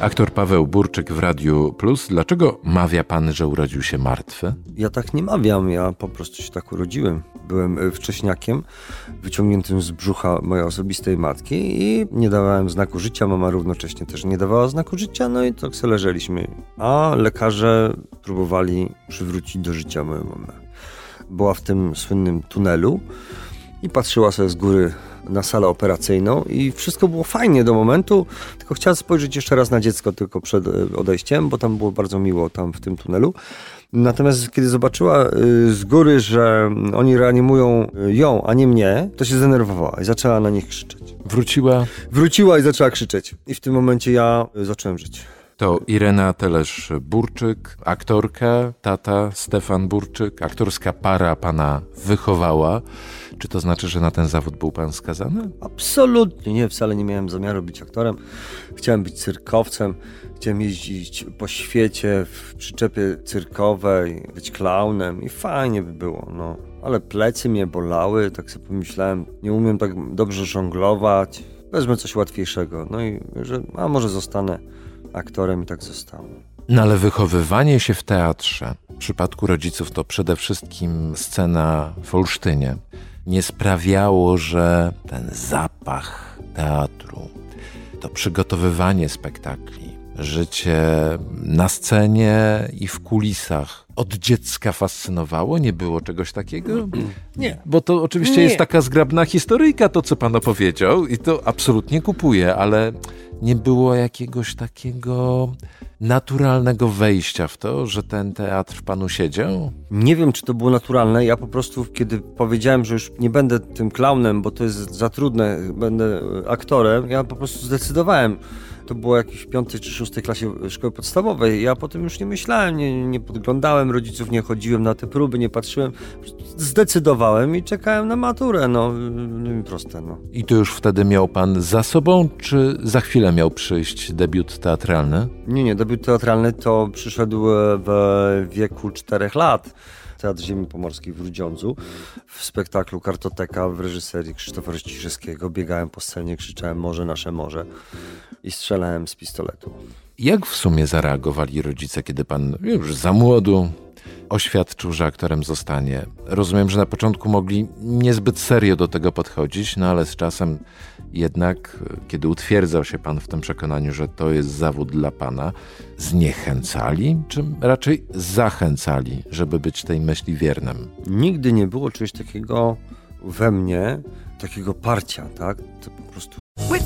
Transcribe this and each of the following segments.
Aktor Paweł Burczyk w Radiu Plus. Dlaczego mawia pan, że urodził się martwy? Ja tak nie mawiam, ja po prostu się tak urodziłem. Byłem e, wcześniakiem, wyciągniętym z brzucha mojej osobistej matki i nie dawałem znaku życia. Mama równocześnie też nie dawała znaku życia, no i tak sobie leżeliśmy. A lekarze próbowali przywrócić do życia moją mamę. Była w tym słynnym tunelu i patrzyła sobie z góry na salę operacyjną i wszystko było fajnie do momentu, tylko chciała spojrzeć jeszcze raz na dziecko tylko przed e, odejściem, bo tam było bardzo miło tam w tym tunelu. Natomiast kiedy zobaczyła y, z góry, że oni reanimują y, ją, a nie mnie, to się zdenerwowała i zaczęła na nich krzyczeć. Wróciła Wróciła i zaczęła krzyczeć. I w tym momencie ja y, zacząłem żyć. to Irena Telesz-Burczyk, aktorka, tata Stefan Burczyk, aktorska para pana wychowała. Czy to znaczy, że na ten zawód był pan skazany? Absolutnie nie, wcale nie miałem zamiaru być aktorem. Chciałem być cyrkowcem, chciałem jeździć po świecie w przyczepie cyrkowej, być klaunem i fajnie by było, no. Ale plecy mnie bolały, tak sobie pomyślałem, nie umiem tak dobrze żonglować, wezmę coś łatwiejszego. No i że, a może zostanę aktorem i tak zostało. No ale wychowywanie się w teatrze, w przypadku rodziców to przede wszystkim scena w Olsztynie, nie sprawiało, że ten zapach teatru, to przygotowywanie spektakli, życie na scenie i w kulisach od dziecka fascynowało? Nie było czegoś takiego? Nie. Bo to oczywiście Nie. jest taka zgrabna historyjka, to co pan opowiedział, i to absolutnie kupuję, ale nie było jakiegoś takiego naturalnego wejścia w to, że ten teatr w panu siedział? Nie wiem, czy to było naturalne. Ja po prostu, kiedy powiedziałem, że już nie będę tym klaunem, bo to jest za trudne, będę aktorem, ja po prostu zdecydowałem. To było jakieś w piątej czy szóstej klasie szkoły podstawowej. Ja potem już nie myślałem, nie, nie podglądałem rodziców, nie chodziłem na te próby, nie patrzyłem. Zdecydowałem i czekałem na maturę. No, no i proste. No. I to już wtedy miał pan za sobą, czy za chwilę miał przyjść debiut teatralny? Nie, nie, debiut teatralny to przyszedł w wieku czterech lat. Teatr Ziemi Pomorskiej w Rudziądzu w spektaklu Kartoteka w reżyserii Krzysztofa Ściszewskiego. Biegałem po scenie, krzyczałem morze, nasze morze i strzelałem z pistoletu. Jak w sumie zareagowali rodzice, kiedy pan już za młodu oświadczył, że aktorem zostanie? Rozumiem, że na początku mogli niezbyt serio do tego podchodzić, no ale z czasem jednak, kiedy utwierdzał się pan w tym przekonaniu, że to jest zawód dla pana, zniechęcali, czy raczej zachęcali, żeby być tej myśli wiernym? Nigdy nie było czegoś takiego we mnie, takiego parcia, tak? To po prostu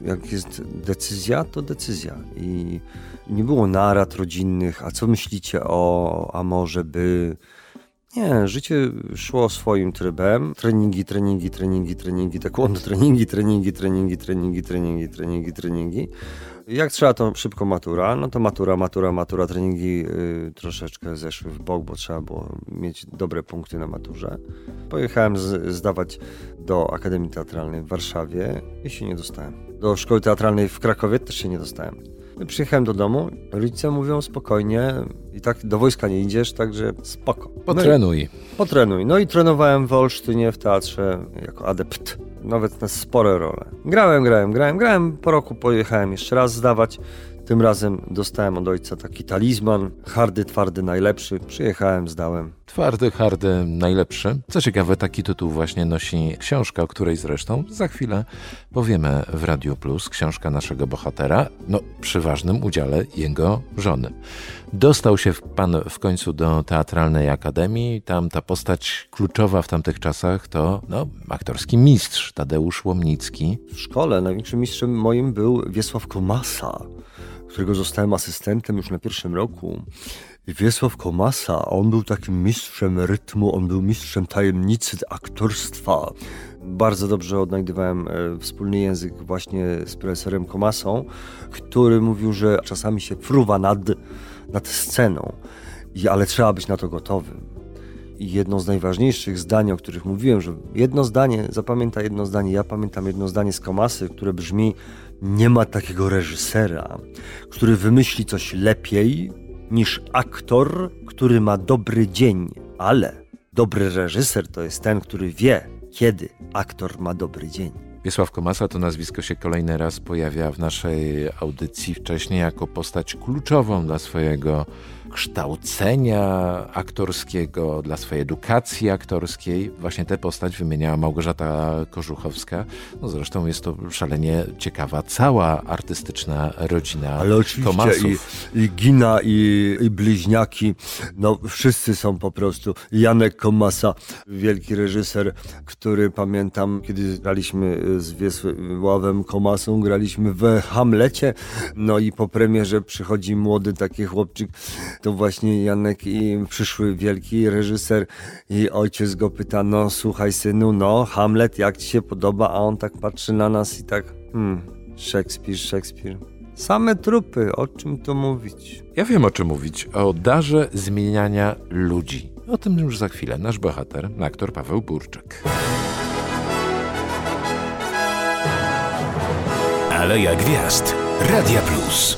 Jak jest decyzja, to decyzja. I nie było narad rodzinnych, a co myślicie o, a może by... Nie, życie szło swoim trybem. Treningi, treningi, treningi, treningi, taekwondo, treningi, treningi, treningi, treningi, treningi, treningi, treningi. Jak trzeba, to szybko matura. No to matura, matura, matura. Treningi y, troszeczkę zeszły w bok, bo trzeba było mieć dobre punkty na maturze. Pojechałem z, zdawać do Akademii Teatralnej w Warszawie i się nie dostałem. Do szkoły teatralnej w Krakowie też się nie dostałem. Przyjechałem do domu, rodzice mówią spokojnie i tak do wojska nie idziesz, także spoko. No i- Potrenuj. Potrenuj. No i trenowałem w Olsztynie w teatrze jako adept. Nawet na spore role. Grałem, grałem, grałem, grałem. Po roku pojechałem jeszcze raz zdawać. Tym razem dostałem od ojca taki talizman, hardy, twardy, najlepszy. Przyjechałem, zdałem. Twardy, hardy, najlepszy. Co ciekawe, taki tytuł właśnie nosi książka, o której zresztą za chwilę powiemy w Radio Plus. Książka naszego bohatera, no przy ważnym udziale jego żony. Dostał się pan w końcu do Teatralnej Akademii. Tam ta postać kluczowa w tamtych czasach to no, aktorski mistrz Tadeusz Łomnicki. W szkole największym mistrzem moim był Wiesław Komasa, którego zostałem asystentem już na pierwszym roku. Wiesław Komasa, on był takim mistrzem rytmu, on był mistrzem tajemnicy aktorstwa. Bardzo dobrze odnajdywałem e, wspólny język właśnie z profesorem Komasą, który mówił, że czasami się fruwa nad, nad sceną, ale trzeba być na to gotowym. Jedno z najważniejszych zdań, o których mówiłem, że jedno zdanie, zapamięta jedno zdanie, ja pamiętam jedno zdanie z Komasy, które brzmi: Nie ma takiego reżysera, który wymyśli coś lepiej niż aktor, który ma dobry dzień, ale dobry reżyser to jest ten, który wie, kiedy aktor ma dobry dzień. Wiesław Komasa to nazwisko się kolejny raz pojawia w naszej audycji wcześniej jako postać kluczową dla swojego kształcenia aktorskiego, dla swojej edukacji aktorskiej. Właśnie tę postać wymieniała Małgorzata Kożuchowska. No zresztą jest to szalenie ciekawa cała artystyczna rodzina Ale oczywiście Komasów. i, i Gina i, i bliźniaki, no wszyscy są po prostu. Janek Komasa, wielki reżyser, który pamiętam, kiedy graliśmy z Wiesławem Komasą, graliśmy w Hamlecie, no i po premierze przychodzi młody taki chłopczyk, to właśnie Janek i przyszły wielki reżyser i ojciec go pyta, no słuchaj synu, no Hamlet, jak ci się podoba? A on tak patrzy na nas i tak, hmm, Szekspir, Szekspir. Same trupy, o czym tu mówić? Ja wiem o czym mówić. O darze zmieniania ludzi. O tym już za chwilę. Nasz bohater, aktor Paweł Burczak. Aleja Gwiazd. Radia Plus.